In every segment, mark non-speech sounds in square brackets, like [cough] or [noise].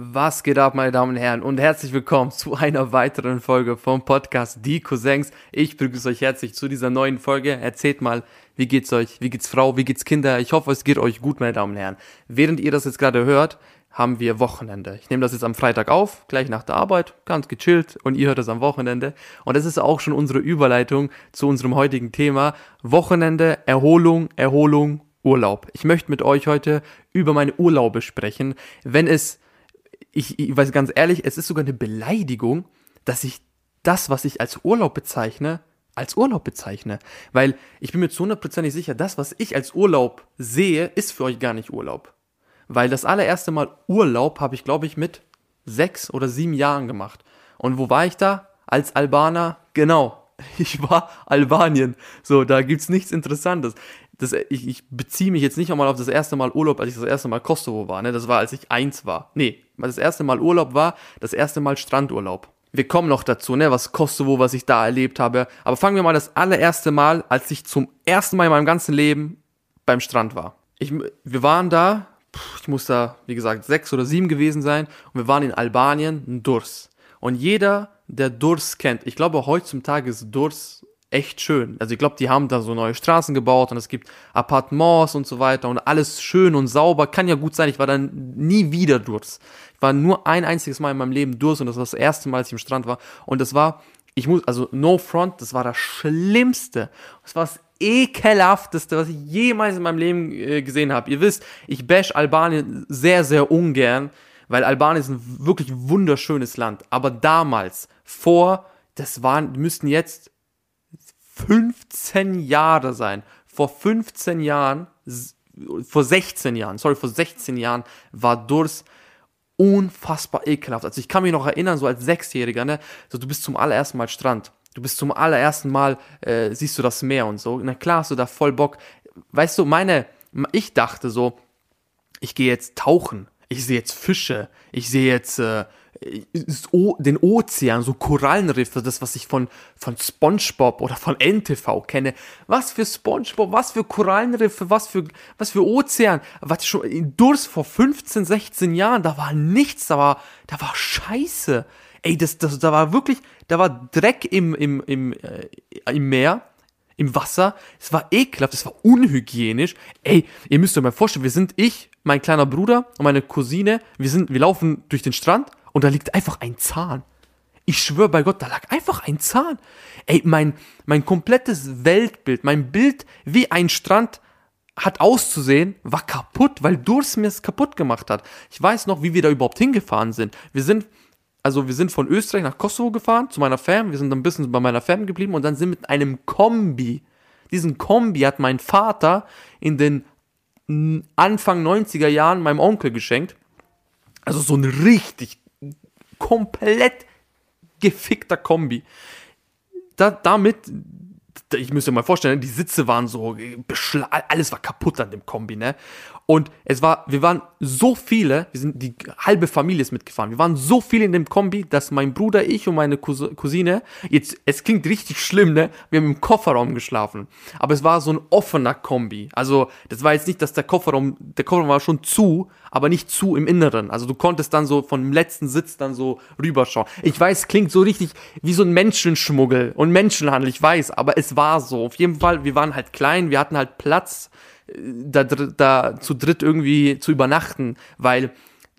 Was geht ab, meine Damen und Herren, und herzlich willkommen zu einer weiteren Folge vom Podcast Die Cousins. Ich begrüße euch herzlich zu dieser neuen Folge. Erzählt mal, wie geht's euch? Wie geht's Frau? Wie geht's Kinder? Ich hoffe, es geht euch gut, meine Damen und Herren. Während ihr das jetzt gerade hört, haben wir Wochenende. Ich nehme das jetzt am Freitag auf, gleich nach der Arbeit, ganz gechillt, und ihr hört das am Wochenende. Und das ist auch schon unsere Überleitung zu unserem heutigen Thema. Wochenende, Erholung, Erholung, Urlaub. Ich möchte mit euch heute über meine Urlaube sprechen. Wenn es ich, ich weiß ganz ehrlich, es ist sogar eine Beleidigung, dass ich das, was ich als Urlaub bezeichne, als Urlaub bezeichne. Weil ich bin mir zu hundertprozentig sicher, das, was ich als Urlaub sehe, ist für euch gar nicht Urlaub. Weil das allererste Mal Urlaub habe ich, glaube ich, mit sechs oder sieben Jahren gemacht. Und wo war ich da? Als Albaner? Genau. [laughs] Ich war Albanien. So, da gibt's nichts Interessantes das, ich, ich beziehe mich jetzt nicht einmal auf das erste Mal Urlaub, als ich das erste Mal Kosovo war. Ne? Das war, als ich eins war. Nee, das erste Mal Urlaub war, das erste Mal Strandurlaub. Wir kommen noch dazu, ne, was Kosovo, was ich da erlebt habe. Aber fangen wir mal das allererste Mal, als ich zum ersten Mal in meinem ganzen Leben beim Strand war. Ich, wir waren da, ich muss da, wie gesagt, sechs oder sieben gewesen sein, und wir waren in Albanien, Durs. Und jeder, der Durs kennt, ich glaube, heutzutage ist Durs echt schön. Also ich glaube, die haben da so neue Straßen gebaut und es gibt Appartements und so weiter und alles schön und sauber. Kann ja gut sein, ich war dann nie wieder durch. Ich war nur ein einziges Mal in meinem Leben durch und das war das erste Mal, als ich im Strand war. Und das war, ich muss, also no front, das war das Schlimmste. Das war das ekelhafteste, was ich jemals in meinem Leben äh, gesehen habe. Ihr wisst, ich bash Albanien sehr, sehr ungern, weil Albanien ist ein wirklich wunderschönes Land. Aber damals, vor, das waren, müssten jetzt 15 Jahre sein. Vor 15 Jahren, vor 16 Jahren, sorry, vor 16 Jahren war Durs unfassbar ekelhaft. Also ich kann mich noch erinnern, so als Sechsjähriger, ne, so du bist zum allerersten Mal Strand. Du bist zum allerersten Mal, äh, siehst du das Meer und so. Na klar hast du da voll Bock. Weißt du, meine, ich dachte so, ich gehe jetzt tauchen. Ich sehe jetzt Fische. Ich sehe jetzt äh, den Ozean, so Korallenriffe, das, was ich von, von SpongeBob oder von NTV kenne. Was für SpongeBob, was für Korallenriffe, was für, was für Ozean. Was schon in Durst vor 15, 16 Jahren, da war nichts, da war, da war Scheiße. Ey, das, das, da war wirklich, da war Dreck im, im, im, äh, im Meer im Wasser. Es war ekelhaft, es war unhygienisch. Ey, ihr müsst euch mal vorstellen, wir sind ich, mein kleiner Bruder und meine Cousine, wir sind, wir laufen durch den Strand und da liegt einfach ein Zahn. Ich schwöre bei Gott, da lag einfach ein Zahn. Ey, mein, mein komplettes Weltbild, mein Bild, wie ein Strand hat auszusehen, war kaputt, weil Durst mir es kaputt gemacht hat. Ich weiß noch, wie wir da überhaupt hingefahren sind. Wir sind, also wir sind von Österreich nach Kosovo gefahren, zu meiner Fam. Wir sind ein bisschen bei meiner Fam geblieben und dann sind mit einem Kombi. Diesen Kombi hat mein Vater in den Anfang 90er Jahren meinem Onkel geschenkt. Also so ein richtig komplett gefickter Kombi. Da, damit, ich müsste mal vorstellen, die Sitze waren so, alles war kaputt an dem Kombi, ne? Und es war, wir waren so viele, wir sind, die halbe Familie ist mitgefahren. Wir waren so viele in dem Kombi, dass mein Bruder, ich und meine Cousine, jetzt, es klingt richtig schlimm, ne? Wir haben im Kofferraum geschlafen. Aber es war so ein offener Kombi. Also, das war jetzt nicht, dass der Kofferraum, der Kofferraum war schon zu, aber nicht zu im Inneren. Also, du konntest dann so von dem letzten Sitz dann so rüberschauen. Ich weiß, klingt so richtig wie so ein Menschenschmuggel und Menschenhandel, ich weiß, aber es war so. Auf jeden Fall, wir waren halt klein, wir hatten halt Platz da, da zu dritt irgendwie zu übernachten, weil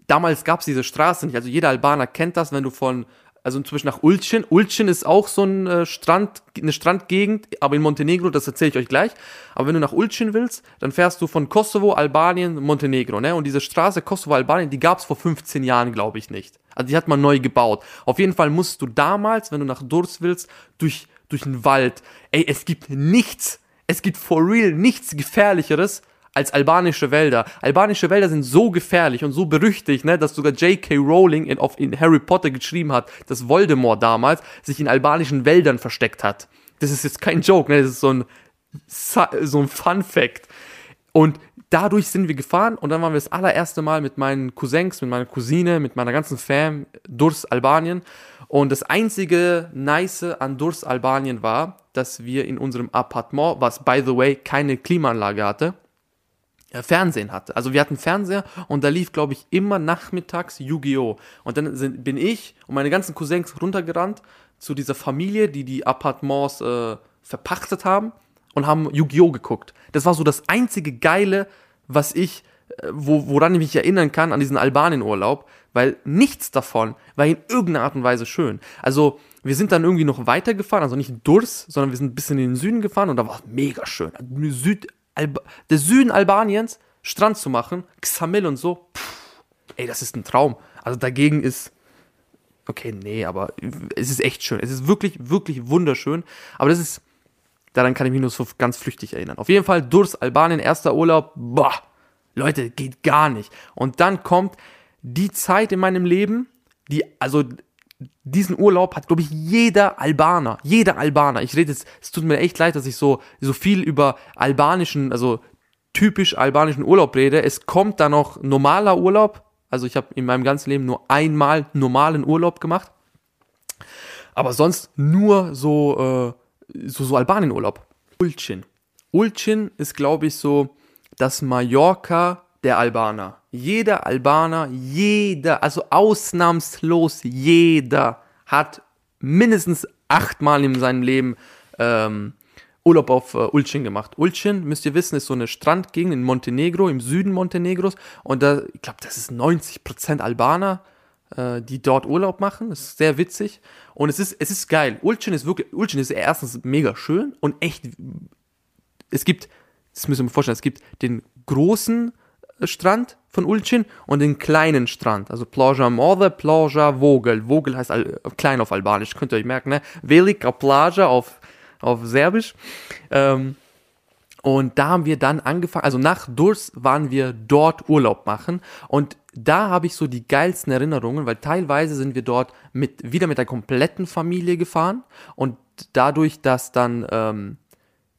damals gab es diese Straße nicht. Also jeder Albaner kennt das, wenn du von, also inzwischen nach Ulcin. Ulcin ist auch so ein äh, Strand, eine Strandgegend, aber in Montenegro, das erzähle ich euch gleich. Aber wenn du nach Ulcin willst, dann fährst du von Kosovo, Albanien, Montenegro, ne? Und diese Straße Kosovo, Albanien, die gab es vor 15 Jahren, glaube ich, nicht. Also die hat man neu gebaut. Auf jeden Fall musst du damals, wenn du nach Durs willst, durch, durch den Wald. Ey, es gibt nichts es gibt for real nichts gefährlicheres als albanische Wälder. Albanische Wälder sind so gefährlich und so berüchtigt, ne, dass sogar J.K. Rowling in, auf, in Harry Potter geschrieben hat, dass Voldemort damals sich in albanischen Wäldern versteckt hat. Das ist jetzt kein Joke, ne, das ist so ein, so ein Fun Fact. Und dadurch sind wir gefahren und dann waren wir das allererste Mal mit meinen Cousins, mit meiner Cousine, mit meiner ganzen Fam durchs Albanien. Und das einzige Nice an durchs Albanien war, dass wir in unserem Appartement, was by the way keine Klimaanlage hatte, äh, Fernsehen hatte. Also wir hatten Fernseher und da lief, glaube ich, immer nachmittags Yu-Gi-Oh! Und dann sind, bin ich und meine ganzen Cousins runtergerannt zu dieser Familie, die die Appartements äh, verpachtet haben und haben Yu-Gi-Oh! geguckt. Das war so das einzige Geile, was ich, äh, wo, woran ich mich erinnern kann an diesen Albanien-Urlaub, weil nichts davon war in irgendeiner Art und Weise schön. Also wir sind dann irgendwie noch weitergefahren, also nicht Durs, sondern wir sind ein bisschen in den Süden gefahren und da war es mega schön. Süd, der Süden Albaniens Strand zu machen, Xamil und so, pff, ey, das ist ein Traum. Also dagegen ist, okay, nee, aber es ist echt schön. Es ist wirklich, wirklich wunderschön. Aber das ist, daran kann ich mich nur so ganz flüchtig erinnern. Auf jeden Fall Durs, Albanien, erster Urlaub, boah, Leute, geht gar nicht. Und dann kommt die Zeit in meinem Leben, die, also diesen Urlaub hat, glaube ich, jeder Albaner, jeder Albaner. Ich rede jetzt, es tut mir echt leid, dass ich so, so viel über albanischen, also typisch albanischen Urlaub rede. Es kommt da noch normaler Urlaub. Also ich habe in meinem ganzen Leben nur einmal normalen Urlaub gemacht. Aber sonst nur so, äh, so, so Albanien-Urlaub. Ulcin. Ulcin ist, glaube ich, so das Mallorca der Albaner. Jeder Albaner, jeder, also ausnahmslos jeder hat mindestens achtmal in seinem Leben ähm, Urlaub auf äh, Ulcin gemacht. Ulcin, müsst ihr wissen, ist so eine Strandgegend in Montenegro, im Süden Montenegros. Und da, ich glaube, das ist 90% Albaner, äh, die dort Urlaub machen. Das ist sehr witzig. Und es ist, es ist geil. Ulcin ist wirklich, Ulcin ist erstens mega schön und echt, es gibt, das müssen wir mir vorstellen, es gibt den großen Strand von Ulcin und den kleinen Strand, also Plaja Morde, Plaja Vogel. Vogel heißt al klein auf Albanisch, könnt ihr euch merken, ne? Velika Plaja auf, auf Serbisch. Ähm, und da haben wir dann angefangen, also nach Durs waren wir dort Urlaub machen und da habe ich so die geilsten Erinnerungen, weil teilweise sind wir dort mit, wieder mit der kompletten Familie gefahren und dadurch, dass dann ähm,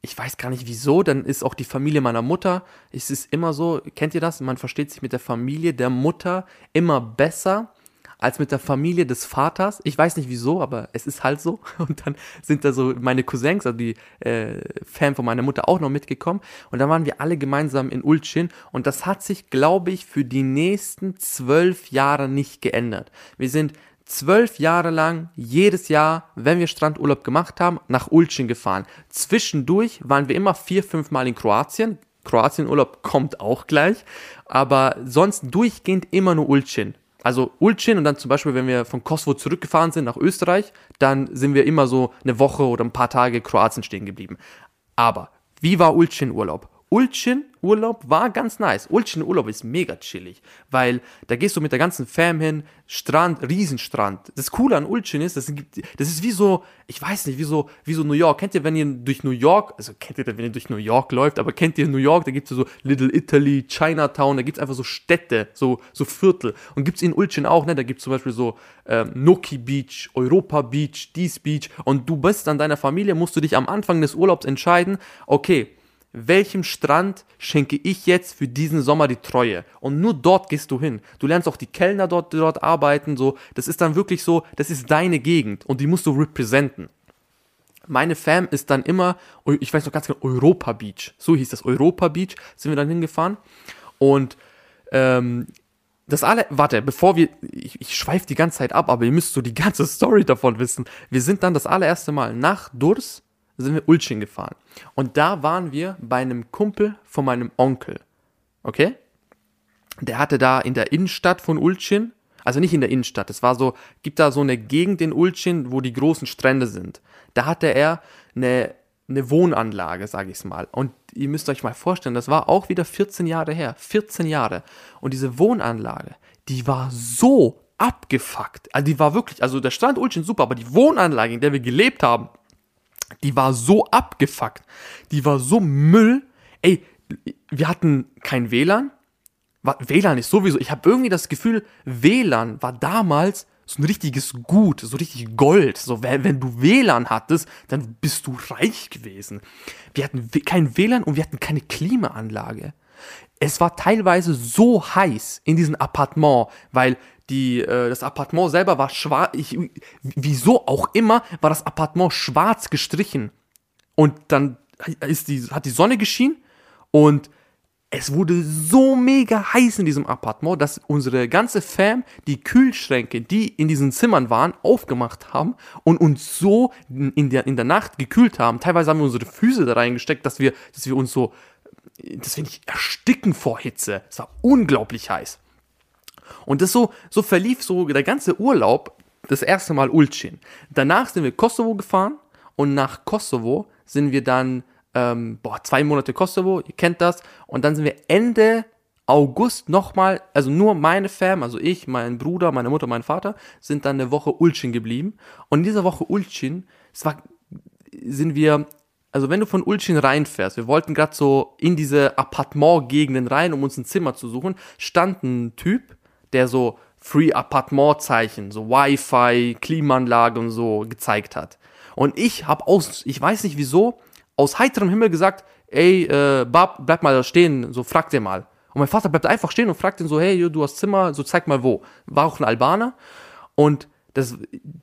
ich weiß gar nicht wieso, dann ist auch die Familie meiner Mutter, es ist immer so, kennt ihr das? Man versteht sich mit der Familie der Mutter immer besser als mit der Familie des Vaters. Ich weiß nicht wieso, aber es ist halt so. [laughs] Und dann sind da so meine Cousins, also die äh, Fan von meiner Mutter auch noch mitgekommen. Und dann waren wir alle gemeinsam in Ulcin. Und das hat sich, glaube ich, für die nächsten zwölf Jahre nicht geändert. Wir sind zwölf Jahre lang jedes Jahr, wenn wir Strandurlaub gemacht haben, nach Ulcin gefahren. Zwischendurch waren wir immer vier, fünf Mal in Kroatien. Kroatienurlaub kommt auch gleich, aber sonst durchgehend immer nur Ulcin. Also Ulcin und dann zum Beispiel, wenn wir von Kosovo zurückgefahren sind nach Österreich, dann sind wir immer so eine Woche oder ein paar Tage Kroatien stehen geblieben. Aber wie war Ulcin Urlaub? Ulcin Urlaub war ganz nice. Ulcin Urlaub ist mega chillig, weil da gehst du mit der ganzen Fam hin, Strand, Riesenstrand. Das Coole an Ulcin ist, das, das ist wie so, ich weiß nicht, wie so, wie so New York. Kennt ihr, wenn ihr durch New York, also kennt ihr, wenn ihr durch New York läuft, aber kennt ihr New York, da gibt es so Little Italy, Chinatown, da gibt es einfach so Städte, so, so Viertel. Und gibt es in Ulcin auch, ne? Da gibt es zum Beispiel so ähm, Noki Beach, Europa Beach, Dies Beach. Und du bist an deiner Familie, musst du dich am Anfang des Urlaubs entscheiden, okay, welchem Strand schenke ich jetzt für diesen Sommer die Treue? Und nur dort gehst du hin. Du lernst auch die Kellner dort, dort arbeiten, so. Das ist dann wirklich so, das ist deine Gegend und die musst du representen. Meine Fam ist dann immer, ich weiß noch ganz genau, Europa Beach. So hieß das, Europa Beach, sind wir dann hingefahren. Und ähm, das alle, warte, bevor wir, ich, ich schweife die ganze Zeit ab, aber ihr müsst so die ganze [laughs] Story davon wissen. Wir sind dann das allererste Mal nach Durs sind wir Ulcin gefahren. Und da waren wir bei einem Kumpel von meinem Onkel. Okay? Der hatte da in der Innenstadt von Ulcin, also nicht in der Innenstadt, es war so, gibt da so eine Gegend in Ulcin, wo die großen Strände sind. Da hatte er eine, eine Wohnanlage, sage ich mal. Und ihr müsst euch mal vorstellen, das war auch wieder 14 Jahre her. 14 Jahre. Und diese Wohnanlage, die war so abgefuckt. Also die war wirklich, also der Strand Ulcin super, aber die Wohnanlage, in der wir gelebt haben, die war so abgefuckt. Die war so Müll. Ey, wir hatten kein WLAN. WLAN ist sowieso, ich habe irgendwie das Gefühl, WLAN war damals so ein richtiges Gut, so richtig Gold. So, wenn du WLAN hattest, dann bist du reich gewesen. Wir hatten kein WLAN und wir hatten keine Klimaanlage. Es war teilweise so heiß in diesem Appartement, weil die, äh, das Appartement selber war schwarz. Ich, wieso auch immer war das Appartement schwarz gestrichen. Und dann ist die, hat die Sonne geschienen und es wurde so mega heiß in diesem Appartement, dass unsere ganze Fam die Kühlschränke, die in diesen Zimmern waren, aufgemacht haben und uns so in der, in der Nacht gekühlt haben. Teilweise haben wir unsere Füße da reingesteckt, dass wir, dass wir uns so, dass wir nicht ersticken vor Hitze. Es war unglaublich heiß. Und das so, so verlief so der ganze Urlaub das erste Mal Ulcin. Danach sind wir Kosovo gefahren und nach Kosovo sind wir dann ähm, boah, zwei Monate Kosovo, ihr kennt das. Und dann sind wir Ende August nochmal, also nur meine Fam, also ich, mein Bruder, meine Mutter, mein Vater, sind dann eine Woche Ulcin geblieben. Und in dieser Woche Ulcin, es war, sind wir, also wenn du von Ulcin reinfährst, wir wollten gerade so in diese Appartement-Gegenden rein, um uns ein Zimmer zu suchen, stand ein Typ, der so Free Appartement-Zeichen, so Wi-Fi, Klimaanlage und so gezeigt hat. Und ich habe aus, ich weiß nicht wieso, aus heiterem Himmel gesagt, ey, äh, Bab, bleib mal da stehen, so frag dir mal. Und mein Vater bleibt einfach stehen und fragt ihn so, hey, du hast Zimmer, so zeig mal wo. War auch ein Albaner. Und das,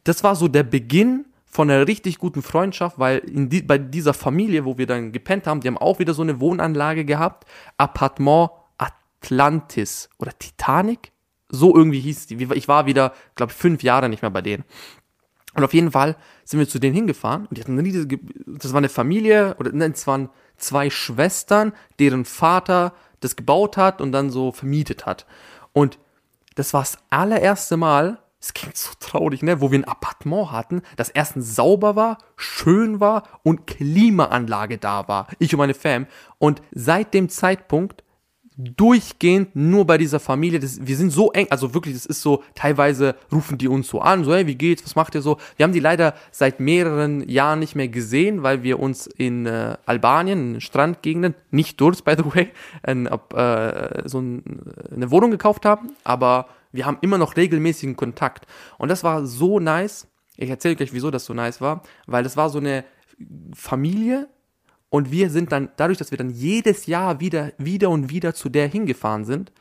das war so der Beginn von einer richtig guten Freundschaft, weil die, bei dieser Familie, wo wir dann gepennt haben, die haben auch wieder so eine Wohnanlage gehabt, Appartement Atlantis oder Titanic, so irgendwie hieß die. Ich war wieder, glaube ich, fünf Jahre nicht mehr bei denen. Und auf jeden Fall sind wir zu denen hingefahren und die hatten eine riesige, das war eine Familie, oder nein, es waren zwei Schwestern, deren Vater das gebaut hat und dann so vermietet hat. Und das war das allererste Mal, es klingt so traurig, ne, wo wir ein Appartement hatten, das erstens sauber war, schön war und Klimaanlage da war. Ich und meine Fam. Und seit dem Zeitpunkt durchgehend nur bei dieser Familie. Das, wir sind so eng, also wirklich, das ist so, teilweise rufen die uns so an, so, hey, wie geht's, was macht ihr so? Wir haben die leider seit mehreren Jahren nicht mehr gesehen, weil wir uns in äh, Albanien, in Strandgegenden, nicht Durs, by the way, ein, äh, so ein, eine Wohnung gekauft haben, aber wir haben immer noch regelmäßigen Kontakt. Und das war so nice. Ich erzähle gleich, wieso das so nice war, weil das war so eine Familie, und wir sind dann, dadurch, dass wir dann jedes Jahr wieder, wieder und wieder zu der hingefahren sind,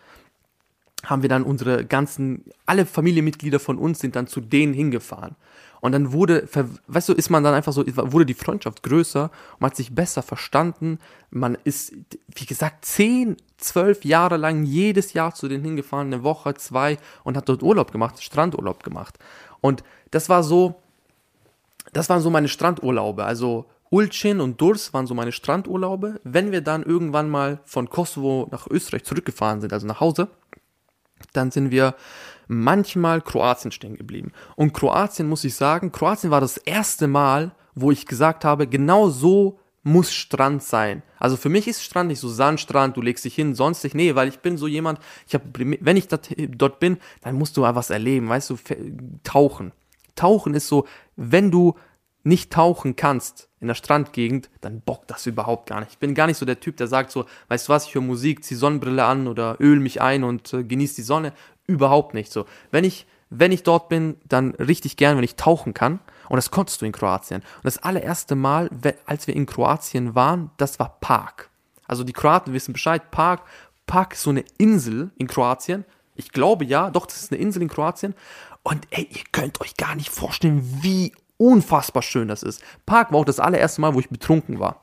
haben wir dann unsere ganzen, alle Familienmitglieder von uns sind dann zu denen hingefahren. Und dann wurde, weißt du, ist man dann einfach so, wurde die Freundschaft größer, man hat sich besser verstanden. Man ist, wie gesagt, zehn, zwölf Jahre lang jedes Jahr zu denen hingefahren, eine Woche, zwei und hat dort Urlaub gemacht, Strandurlaub gemacht. Und das war so, das waren so meine Strandurlaube. Also Ulcin und Durs waren so meine Strandurlaube. Wenn wir dann irgendwann mal von Kosovo nach Österreich zurückgefahren sind, also nach Hause, dann sind wir manchmal Kroatien stehen geblieben. Und Kroatien muss ich sagen, Kroatien war das erste Mal, wo ich gesagt habe, genau so muss Strand sein. Also für mich ist Strand nicht so Sandstrand, du legst dich hin, sonstig. Nee, weil ich bin so jemand, ich hab, wenn ich dort bin, dann musst du mal was erleben, weißt du, tauchen. Tauchen ist so, wenn du nicht tauchen kannst in der Strandgegend, dann bockt das überhaupt gar nicht. Ich bin gar nicht so der Typ, der sagt so, weißt du was, ich höre Musik, zieh Sonnenbrille an oder öl mich ein und äh, genieß die Sonne. Überhaupt nicht so. Wenn ich, wenn ich dort bin, dann richtig gern, wenn ich tauchen kann. Und das konntest du in Kroatien. Und das allererste Mal, als wir in Kroatien waren, das war Park. Also die Kroaten wissen Bescheid, Park. Park ist so eine Insel in Kroatien. Ich glaube ja, doch, das ist eine Insel in Kroatien. Und ey, ihr könnt euch gar nicht vorstellen, wie unfassbar schön das ist. Park war auch das allererste Mal, wo ich betrunken war.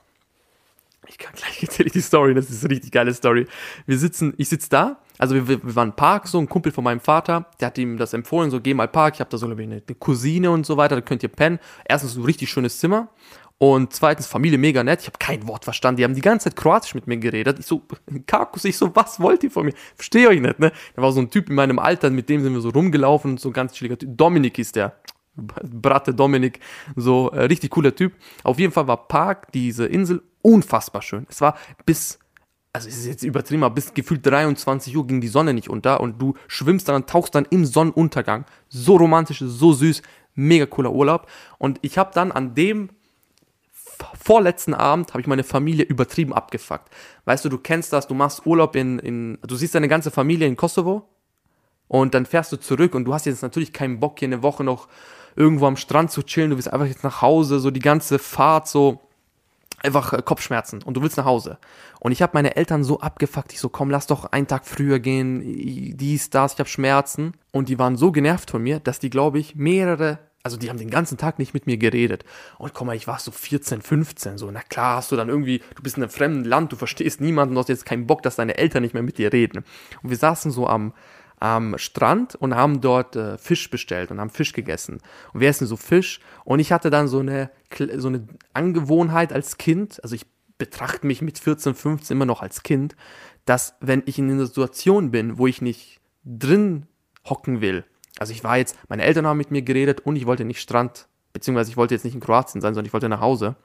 Ich kann gleich [laughs] erzählen die Story, das ist eine richtig geile Story. Wir sitzen, ich sitze da, also wir, wir waren Park, so ein Kumpel von meinem Vater, der hat ihm das empfohlen, so geh mal Park, ich habe da so eine, eine Cousine und so weiter, da könnt ihr pennen. Erstens ein richtig schönes Zimmer und zweitens Familie mega nett, ich habe kein Wort verstanden, die haben die ganze Zeit Kroatisch mit mir geredet. Ich so, [laughs] Kakus, ich so, was wollt ihr von mir? Verstehe euch nicht, ne? Da war so ein Typ in meinem Alter, mit dem sind wir so rumgelaufen so ein ganz chilliger Typ. Dominik ist der. Bratte Dominik, so äh, richtig cooler Typ. Auf jeden Fall war Park, diese Insel, unfassbar schön. Es war bis, also es ist jetzt übertrieben, aber bis gefühlt 23 Uhr ging die Sonne nicht unter und du schwimmst dann und tauchst dann im Sonnenuntergang. So romantisch, so süß, mega cooler Urlaub. Und ich habe dann an dem vorletzten Abend habe ich meine Familie übertrieben abgefuckt. Weißt du, du kennst das, du machst Urlaub in, in du siehst deine ganze Familie in Kosovo und dann fährst du zurück und du hast jetzt natürlich keinen Bock, hier eine Woche noch irgendwo am Strand zu chillen, du willst einfach jetzt nach Hause, so die ganze Fahrt so einfach äh, Kopfschmerzen und du willst nach Hause. Und ich habe meine Eltern so abgefuckt, ich so, komm, lass doch einen Tag früher gehen, dies, das, ich habe Schmerzen. Und die waren so genervt von mir, dass die, glaube ich, mehrere, also die haben den ganzen Tag nicht mit mir geredet. Und guck mal, ich war so 14, 15, so, na klar hast du dann irgendwie, du bist in einem fremden Land, du verstehst niemanden, du hast jetzt keinen Bock, dass deine Eltern nicht mehr mit dir reden. Und wir saßen so am, am Strand und haben dort äh, Fisch bestellt und haben Fisch gegessen. Und wir essen so Fisch und ich hatte dann so eine, so eine Angewohnheit als Kind, also ich betrachte mich mit 14, 15 immer noch als Kind, dass wenn ich in einer Situation bin, wo ich nicht drin hocken will, also ich war jetzt, meine Eltern haben mit mir geredet und ich wollte nicht Strand, beziehungsweise ich wollte jetzt nicht in Kroatien sein, sondern ich wollte nach Hause.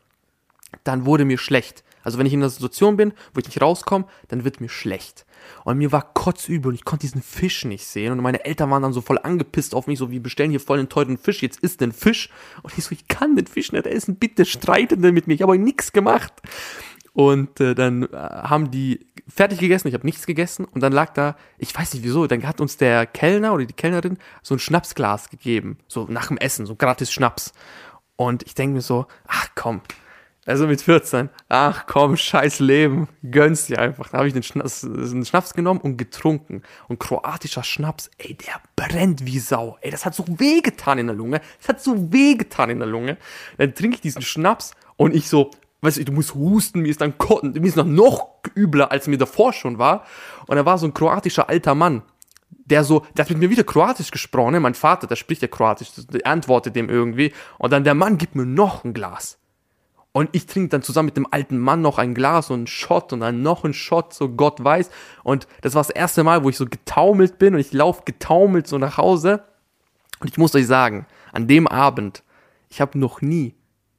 Dann wurde mir schlecht. Also wenn ich in einer Situation bin, wo ich nicht rauskomme, dann wird mir schlecht. Und mir war kotzübel und ich konnte diesen Fisch nicht sehen. Und meine Eltern waren dann so voll angepisst auf mich, so wir bestellen hier voll einen teuren Fisch, jetzt isst den Fisch. Und ich so, ich kann den Fisch nicht essen, bitte streitet mit mir, ich habe euch nichts gemacht. Und äh, dann äh, haben die fertig gegessen, ich habe nichts gegessen und dann lag da, ich weiß nicht wieso, dann hat uns der Kellner oder die Kellnerin so ein Schnapsglas gegeben, so nach dem Essen, so gratis Schnaps. Und ich denke mir so, ach komm, also mit 14, ach komm, scheiß Leben, gönn's dir einfach. Da habe ich den Schnaps, den Schnaps genommen und getrunken. Und kroatischer Schnaps, ey, der brennt wie Sau. Ey, das hat so wehgetan in der Lunge. Das hat so wehgetan in der Lunge. Dann trinke ich diesen Schnaps und ich so, weißt du, du musst husten, mir ist dann mir ist noch, noch übler, als mir davor schon war. Und da war so ein kroatischer alter Mann, der so, der hat mit mir wieder Kroatisch gesprochen, ne? mein Vater, der spricht ja Kroatisch, der antwortet dem irgendwie. Und dann der Mann gibt mir noch ein Glas. Und ich trinke dann zusammen mit dem alten Mann noch ein Glas und einen Shot und dann noch einen Shot, so Gott weiß. Und das war das erste Mal, wo ich so getaumelt bin und ich laufe getaumelt so nach Hause. Und ich muss euch sagen, an dem Abend, ich habe noch nie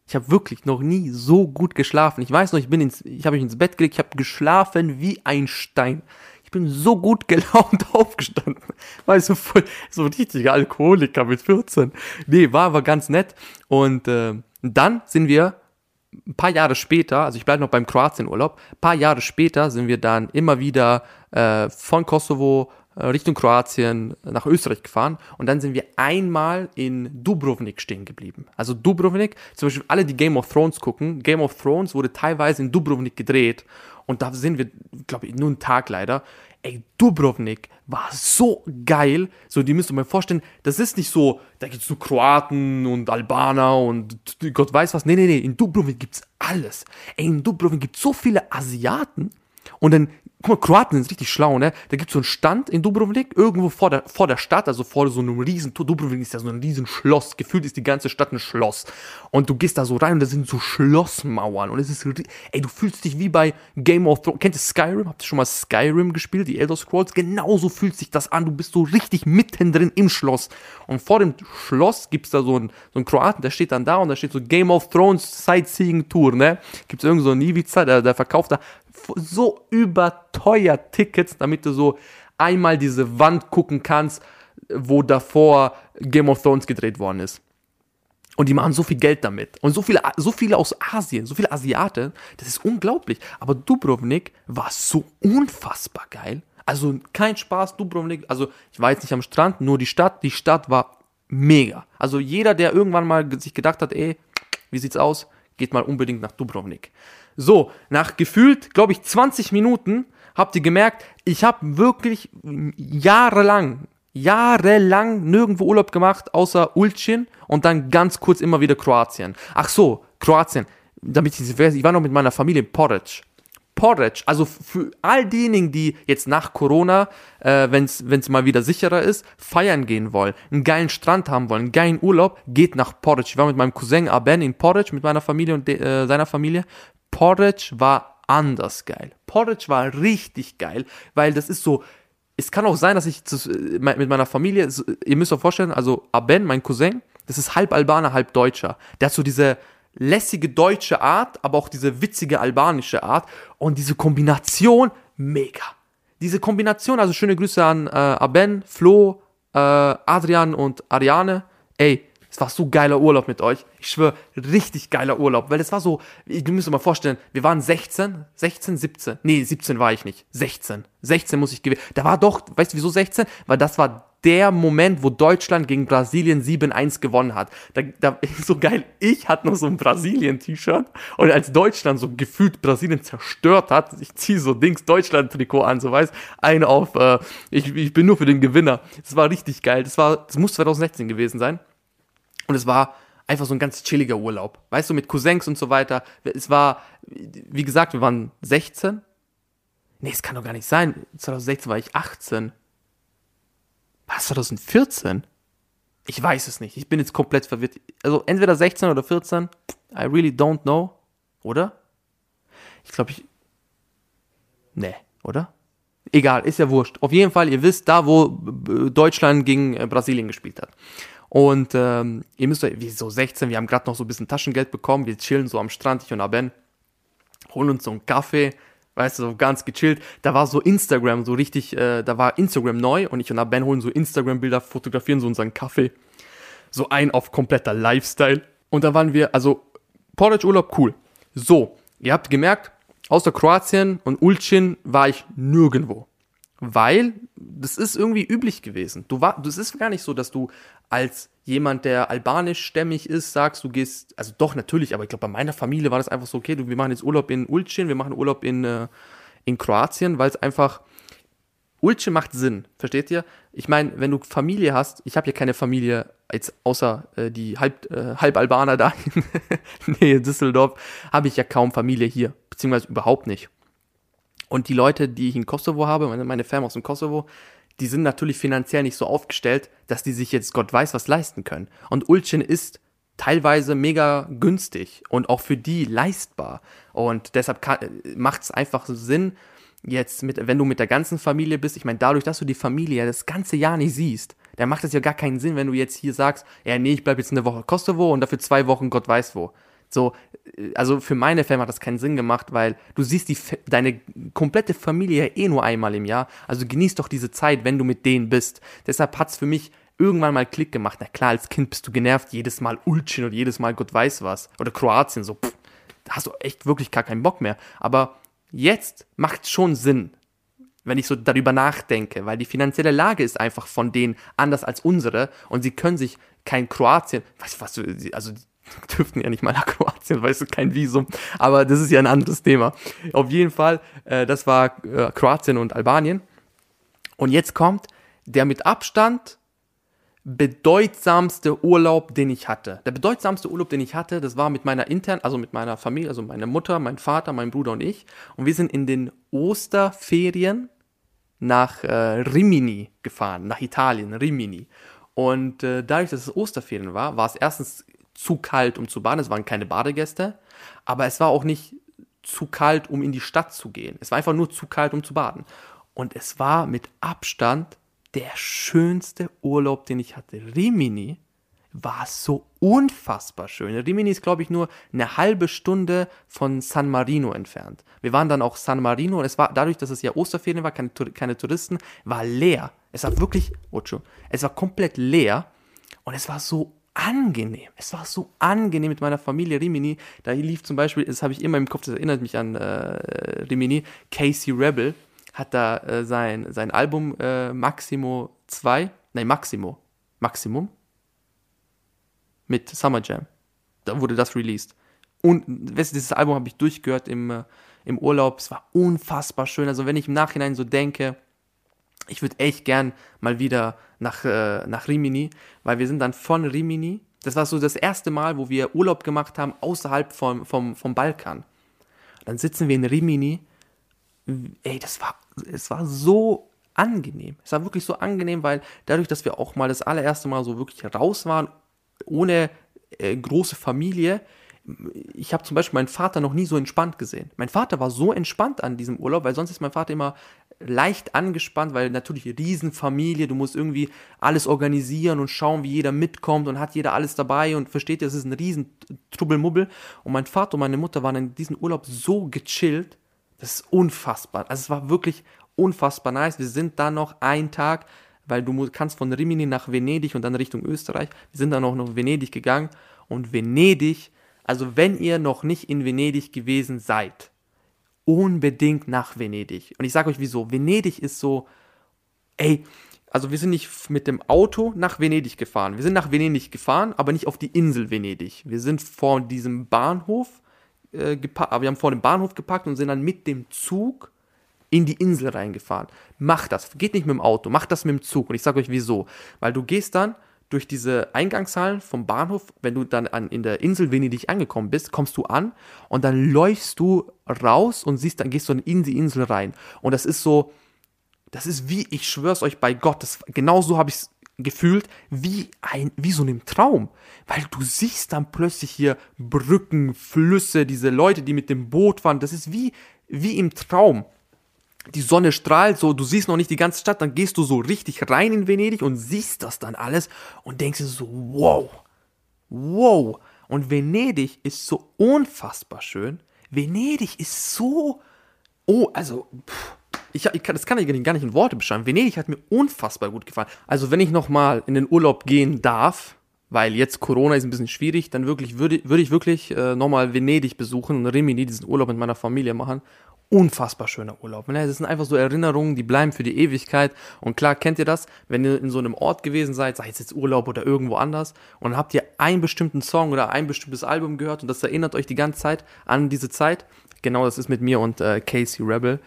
ich habe wirklich noch nie so gut geschlafen. Ich weiß noch, ich bin ins, ich habe mich ins Bett gelegt, ich habe geschlafen wie ein Stein. Ich bin so gut [laughs] gelaunt aufgestanden. War so voll, so ein richtiger Alkoholiker mit 14. Nee, war aber ganz nett. Und äh, dann sind wir ein paar Jahre später, also ich bleibe noch beim Kroatienurlaub, ein paar Jahre später sind wir dann immer wieder äh, von Kosovo äh, Richtung Kroatien nach Österreich gefahren und dann sind wir einmal in Dubrovnik stehen geblieben. Also Dubrovnik, zum Beispiel alle, die Game of Thrones gucken, Game of Thrones wurde teilweise in Dubrovnik gedreht und da sind wir, glaube ich, nur einen Tag leider. Ey, Dubrovnik war so geil. So, die müsst ihr mir vorstellen, das ist nicht so, da gibt es nur Kroaten und Albaner und Gott weiß was. Nee, nee, nee, in Dubrovnik gibt es alles. Ey, in Dubrovnik gibt es so viele Asiaten. Und dann guck mal, Kroaten sind richtig schlau, ne? Da gibt's so einen Stand in Dubrovnik, irgendwo vor der, vor der Stadt, also vor so einem riesen, Dubrovnik ist ja so ein riesen Schloss, gefühlt ist die ganze Stadt ein Schloss. Und du gehst da so rein und da sind so Schlossmauern und es ist, ey, du fühlst dich wie bei Game of Thrones, kennt ihr Skyrim? Habt ihr schon mal Skyrim gespielt, die Elder Scrolls? Genauso fühlt sich das an, du bist so richtig mittendrin im Schloss. Und vor dem Schloss gibt's da so einen, so einen Kroaten, der steht dann da und da steht so Game of Thrones Sightseeing Tour, ne? Gibt's irgend so einen Ivica, der, der verkauft da so überteuert Tickets, damit du so einmal diese Wand gucken kannst, wo davor Game of Thrones gedreht worden ist. Und die machen so viel Geld damit. Und so viele, so viele aus Asien, so viele Asiaten, das ist unglaublich. Aber Dubrovnik war so unfassbar geil. Also kein Spaß, Dubrovnik. Also ich war jetzt nicht am Strand, nur die Stadt. Die Stadt war mega. Also jeder, der irgendwann mal sich gedacht hat, ey, wie sieht's aus? Geht mal unbedingt nach Dubrovnik. So, nach gefühlt, glaube ich, 20 Minuten habt ihr gemerkt, ich habe wirklich jahrelang, jahrelang nirgendwo Urlaub gemacht, außer Ulcin und dann ganz kurz immer wieder Kroatien. Ach so, Kroatien. Damit ich, ich war noch mit meiner Familie in Porridge. Porridge, also für all diejenigen, die jetzt nach Corona, äh, wenn es mal wieder sicherer ist, feiern gehen wollen, einen geilen Strand haben wollen, einen geilen Urlaub, geht nach Porridge. Ich war mit meinem Cousin Aben in Porridge, mit meiner Familie und äh, seiner Familie. Porridge war anders geil. Porridge war richtig geil, weil das ist so, es kann auch sein, dass ich das, äh, mit meiner Familie, ihr müsst euch vorstellen, also Aben, mein Cousin, das ist halb Albaner, halb Deutscher. Der hat so diese lässige deutsche Art, aber auch diese witzige albanische Art und diese Kombination mega. Diese Kombination, also schöne Grüße an äh, Aben, Flo, äh, Adrian und Ariane. Ey, es war so geiler Urlaub mit euch. Ich schwöre, richtig geiler Urlaub. Weil es war so, du müsst dir mal vorstellen, wir waren 16, 16, 17. Nee, 17 war ich nicht. 16. 16 muss ich gewinnen. Da war doch, weißt du wieso 16? Weil das war der Moment, wo Deutschland gegen Brasilien 7-1 gewonnen hat. Da, da, [laughs] so geil, ich hatte noch so ein Brasilien-T-Shirt und als Deutschland so gefühlt Brasilien zerstört hat, ich ziehe so Dings Deutschland-Trikot an, so weiß, ein auf, äh, ich, ich bin nur für den Gewinner. Das war richtig geil. Das war, das muss 2016 gewesen sein. Und es war einfach so ein ganz chilliger Urlaub. Weißt du, mit Cousins und so weiter. Es war, wie gesagt, wir waren 16. Nee, es kann doch gar nicht sein. 2016 war ich 18. Was, 2014? Ich weiß es nicht. Ich bin jetzt komplett verwirrt. Also entweder 16 oder 14. I really don't know. Oder? Ich glaube, ich. Nee, oder? Egal, ist ja wurscht. Auf jeden Fall, ihr wisst, da wo Deutschland gegen äh, Brasilien gespielt hat. Und ähm, ihr müsst euch, wie so 16, wir haben gerade noch so ein bisschen Taschengeld bekommen, wir chillen so am Strand, ich und Aben, holen uns so einen Kaffee, weißt du, so ganz gechillt. Da war so Instagram so richtig, äh, da war Instagram neu und ich und Aben holen so Instagram-Bilder, fotografieren so unseren Kaffee. So ein auf kompletter Lifestyle. Und da waren wir, also Porridge-Urlaub, cool. So, ihr habt gemerkt, außer Kroatien und Ulcin war ich nirgendwo. Weil das ist irgendwie üblich gewesen. Du war, das ist gar nicht so, dass du als jemand, der albanischstämmig ist, sagst, du gehst, also doch natürlich, aber ich glaube, bei meiner Familie war das einfach so, okay, du, wir machen jetzt Urlaub in Ulcin, wir machen Urlaub in, äh, in Kroatien, weil es einfach, Ulcin macht Sinn, versteht ihr? Ich meine, wenn du Familie hast, ich habe ja keine Familie, jetzt außer äh, die halb, äh, halb Albaner da in [laughs] Düsseldorf, habe ich ja kaum Familie hier, beziehungsweise überhaupt nicht. Und die Leute, die ich in Kosovo habe, meine, meine Fam aus dem Kosovo, die sind natürlich finanziell nicht so aufgestellt, dass die sich jetzt Gott weiß was leisten können. Und Ulcin ist teilweise mega günstig und auch für die leistbar. Und deshalb macht es einfach Sinn, jetzt mit, wenn du mit der ganzen Familie bist, ich meine, dadurch, dass du die Familie ja das ganze Jahr nicht siehst, dann macht es ja gar keinen Sinn, wenn du jetzt hier sagst, ja, nee, ich bleib jetzt eine Woche Kosovo und dafür zwei Wochen Gott weiß wo. So, also für meine Fam hat das keinen Sinn gemacht, weil du siehst die, deine komplette Familie eh nur einmal im Jahr. Also genieß doch diese Zeit, wenn du mit denen bist. Deshalb hat es für mich irgendwann mal Klick gemacht. Na klar, als Kind bist du genervt, jedes Mal Ulcin und jedes Mal Gott weiß was. Oder Kroatien, so, pff, da hast du echt wirklich gar keinen Bock mehr. Aber jetzt macht es schon Sinn, wenn ich so darüber nachdenke, weil die finanzielle Lage ist einfach von denen anders als unsere und sie können sich kein Kroatien, was, was, also [laughs] dürften ja nicht mal nach Kroatien, weißt du, kein Visum. Aber das ist ja ein anderes Thema. Auf jeden Fall, äh, das war äh, Kroatien und Albanien. Und jetzt kommt der mit Abstand bedeutsamste Urlaub, den ich hatte. Der bedeutsamste Urlaub, den ich hatte, das war mit meiner internen, also mit meiner Familie, also meine Mutter, mein Vater, mein Bruder und ich. Und wir sind in den Osterferien nach äh, Rimini gefahren, nach Italien, Rimini. Und äh, dadurch, dass es Osterferien war, war es erstens zu kalt, um zu baden. Es waren keine Badegäste, aber es war auch nicht zu kalt, um in die Stadt zu gehen. Es war einfach nur zu kalt, um zu baden. Und es war mit Abstand der schönste Urlaub, den ich hatte. Rimini war so unfassbar schön. Rimini ist, glaube ich, nur eine halbe Stunde von San Marino entfernt. Wir waren dann auch San Marino und es war dadurch, dass es ja Osterferien war, keine, keine Touristen, war leer. Es war wirklich, Ocho, es war komplett leer und es war so angenehm. Es war so angenehm mit meiner Familie Rimini. Da lief zum Beispiel, das habe ich immer im Kopf, das erinnert mich an äh, Rimini, Casey Rebel hat da äh, sein, sein Album äh, Maximo 2, nein, Maximo, Maximum mit Summer Jam. Da wurde das released. Und weißt du, dieses Album habe ich durchgehört im, äh, im Urlaub. Es war unfassbar schön. Also wenn ich im Nachhinein so denke, ich würde echt gern mal wieder nach, äh, nach Rimini, weil wir sind dann von Rimini, das war so das erste Mal, wo wir Urlaub gemacht haben außerhalb vom, vom, vom Balkan. Dann sitzen wir in Rimini, ey, das war, es war so angenehm. Es war wirklich so angenehm, weil dadurch, dass wir auch mal das allererste Mal so wirklich raus waren, ohne äh, große Familie, ich habe zum Beispiel meinen Vater noch nie so entspannt gesehen. Mein Vater war so entspannt an diesem Urlaub, weil sonst ist mein Vater immer leicht angespannt, weil natürlich Riesenfamilie, du musst irgendwie alles organisieren und schauen, wie jeder mitkommt und hat jeder alles dabei und versteht, es ist ein riesen Trubbelmubbel. Und mein Vater und meine Mutter waren in diesem Urlaub so gechillt, das ist unfassbar. Also es war wirklich unfassbar nice. Wir sind da noch einen Tag, weil du kannst von Rimini nach Venedig und dann Richtung Österreich. Wir sind dann auch noch Venedig gegangen und Venedig also wenn ihr noch nicht in Venedig gewesen seid, unbedingt nach Venedig. Und ich sage euch wieso. Venedig ist so, ey, also wir sind nicht mit dem Auto nach Venedig gefahren. Wir sind nach Venedig gefahren, aber nicht auf die Insel Venedig. Wir sind vor diesem Bahnhof äh, geparkt, wir haben vor dem Bahnhof geparkt und sind dann mit dem Zug in die Insel reingefahren. Macht das. Geht nicht mit dem Auto, macht das mit dem Zug. Und ich sage euch wieso. Weil du gehst dann durch diese Eingangshallen vom Bahnhof, wenn du dann an, in der Insel Venedig angekommen bist, kommst du an und dann läufst du raus und siehst, dann gehst du in die Insel rein. Und das ist so, das ist wie, ich schwör's euch bei Gott, das, genau so habe ich es gefühlt, wie ein, wie so einem Traum. Weil du siehst dann plötzlich hier Brücken, Flüsse, diese Leute, die mit dem Boot fahren, das ist wie, wie im Traum die Sonne strahlt so, du siehst noch nicht die ganze Stadt, dann gehst du so richtig rein in Venedig und siehst das dann alles und denkst dir so, wow, wow. Und Venedig ist so unfassbar schön. Venedig ist so, oh, also, pff, ich, ich das kann ich gar nicht in Worte beschreiben. Venedig hat mir unfassbar gut gefallen. Also, wenn ich nochmal in den Urlaub gehen darf, weil jetzt Corona ist ein bisschen schwierig, dann wirklich würde, würde ich wirklich äh, nochmal Venedig besuchen und Rimini diesen Urlaub mit meiner Familie machen unfassbar schöner Urlaub. Ne? Das sind einfach so Erinnerungen, die bleiben für die Ewigkeit. Und klar, kennt ihr das, wenn ihr in so einem Ort gewesen seid, sei es jetzt Urlaub oder irgendwo anders, und habt ihr einen bestimmten Song oder ein bestimmtes Album gehört und das erinnert euch die ganze Zeit an diese Zeit. Genau das ist mit mir und äh, Casey Rebel.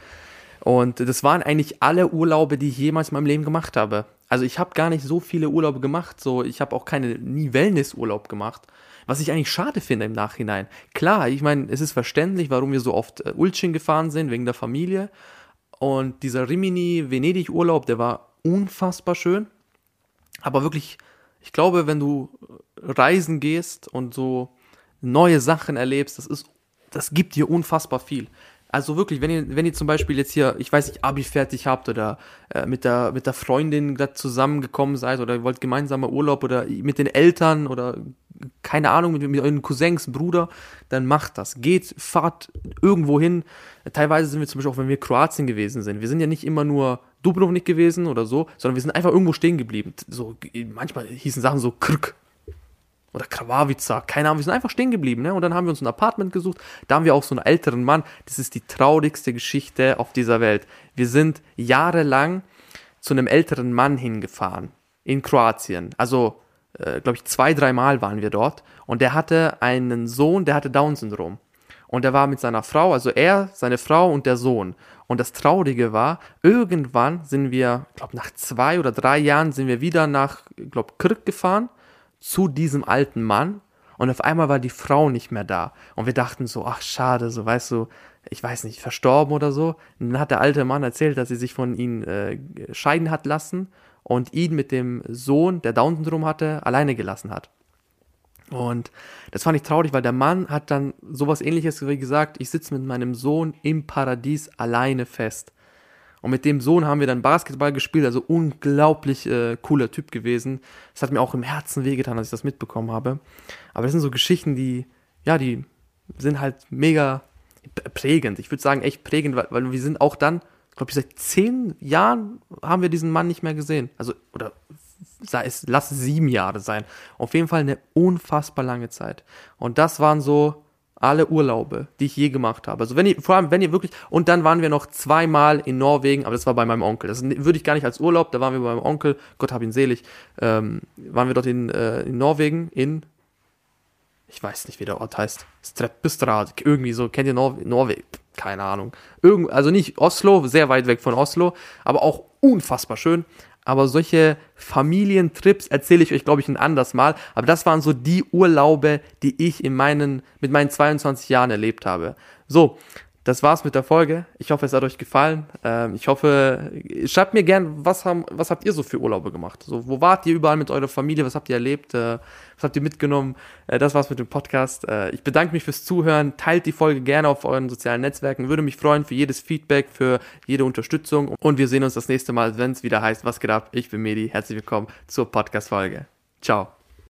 Und das waren eigentlich alle Urlaube, die ich jemals in meinem Leben gemacht habe. Also ich habe gar nicht so viele Urlaube gemacht. So, ich habe auch keine nie Wellnessurlaub gemacht. Was ich eigentlich schade finde im Nachhinein. Klar, ich meine, es ist verständlich, warum wir so oft äh, Ulcin gefahren sind, wegen der Familie. Und dieser Rimini-Venedig-Urlaub, der war unfassbar schön. Aber wirklich, ich glaube, wenn du reisen gehst und so neue Sachen erlebst, das ist, das gibt dir unfassbar viel. Also wirklich, wenn ihr, wenn ihr zum Beispiel jetzt hier, ich weiß nicht, Abi fertig habt oder äh, mit, der, mit der Freundin gerade zusammengekommen seid oder ihr wollt gemeinsamer Urlaub oder mit den Eltern oder keine Ahnung, mit, mit euren Cousins, Bruder, dann macht das. Geht, fahrt irgendwo hin. Teilweise sind wir zum Beispiel auch, wenn wir Kroatien gewesen sind. Wir sind ja nicht immer nur Dubrovnik gewesen oder so, sondern wir sind einfach irgendwo stehen geblieben. So, manchmal hießen Sachen so Krk oder Krawavica, keine Ahnung, wir sind einfach stehen geblieben, ne? Und dann haben wir uns ein Apartment gesucht. Da haben wir auch so einen älteren Mann. Das ist die traurigste Geschichte auf dieser Welt. Wir sind jahrelang zu einem älteren Mann hingefahren in Kroatien. Also, äh, glaube ich, zwei, dreimal waren wir dort. Und der hatte einen Sohn, der hatte Down-Syndrom. Und er war mit seiner Frau, also er, seine Frau und der Sohn. Und das Traurige war, irgendwann sind wir, glaube nach zwei oder drei Jahren sind wir wieder nach, glaube Kirk gefahren zu diesem alten Mann und auf einmal war die Frau nicht mehr da. Und wir dachten so, ach schade, so weißt du, ich weiß nicht, verstorben oder so. Und dann hat der alte Mann erzählt, dass sie sich von ihm äh, scheiden hat lassen und ihn mit dem Sohn, der Down-Syndrom hatte, alleine gelassen hat. Und das fand ich traurig, weil der Mann hat dann sowas ähnliches gesagt, ich sitze mit meinem Sohn im Paradies alleine fest. Und mit dem Sohn haben wir dann Basketball gespielt, also unglaublich äh, cooler Typ gewesen. Das hat mir auch im Herzen wehgetan, als ich das mitbekommen habe. Aber das sind so Geschichten, die, ja, die sind halt mega prägend. Ich würde sagen, echt prägend, weil, weil wir sind auch dann, glaube ich, seit zehn Jahren haben wir diesen Mann nicht mehr gesehen. Also, oder sei es, lass sieben Jahre sein. Auf jeden Fall eine unfassbar lange Zeit. Und das waren so alle Urlaube, die ich je gemacht habe. Also wenn ihr, vor allem wenn ihr wirklich, und dann waren wir noch zweimal in Norwegen, aber das war bei meinem Onkel. Das würde ich gar nicht als Urlaub, da waren wir bei meinem Onkel, Gott hab ihn selig, ähm, waren wir dort in, äh, in Norwegen, in, ich weiß nicht, wie der Ort heißt, Streppestrad, irgendwie so, kennt ihr Nor Norwegen? Keine Ahnung. Irgend, also nicht Oslo, sehr weit weg von Oslo, aber auch unfassbar schön aber solche Familientrips erzähle ich euch, glaube ich, ein anderes Mal. Aber das waren so die Urlaube, die ich in meinen, mit meinen 22 Jahren erlebt habe. So, das war's mit der Folge. Ich hoffe, es hat euch gefallen. Ähm, ich hoffe, schreibt mir gern, was, haben, was habt ihr so für Urlaube gemacht? So, wo wart ihr überall mit eurer Familie? Was habt ihr erlebt? Äh, was habt ihr mitgenommen? Äh, das war's mit dem Podcast. Äh, ich bedanke mich fürs Zuhören. Teilt die Folge gerne auf euren sozialen Netzwerken. Würde mich freuen für jedes Feedback, für jede Unterstützung. Und wir sehen uns das nächste Mal, wenn es wieder heißt, was geht ab? Ich bin Medi. Herzlich willkommen zur Podcast-Folge. Ciao.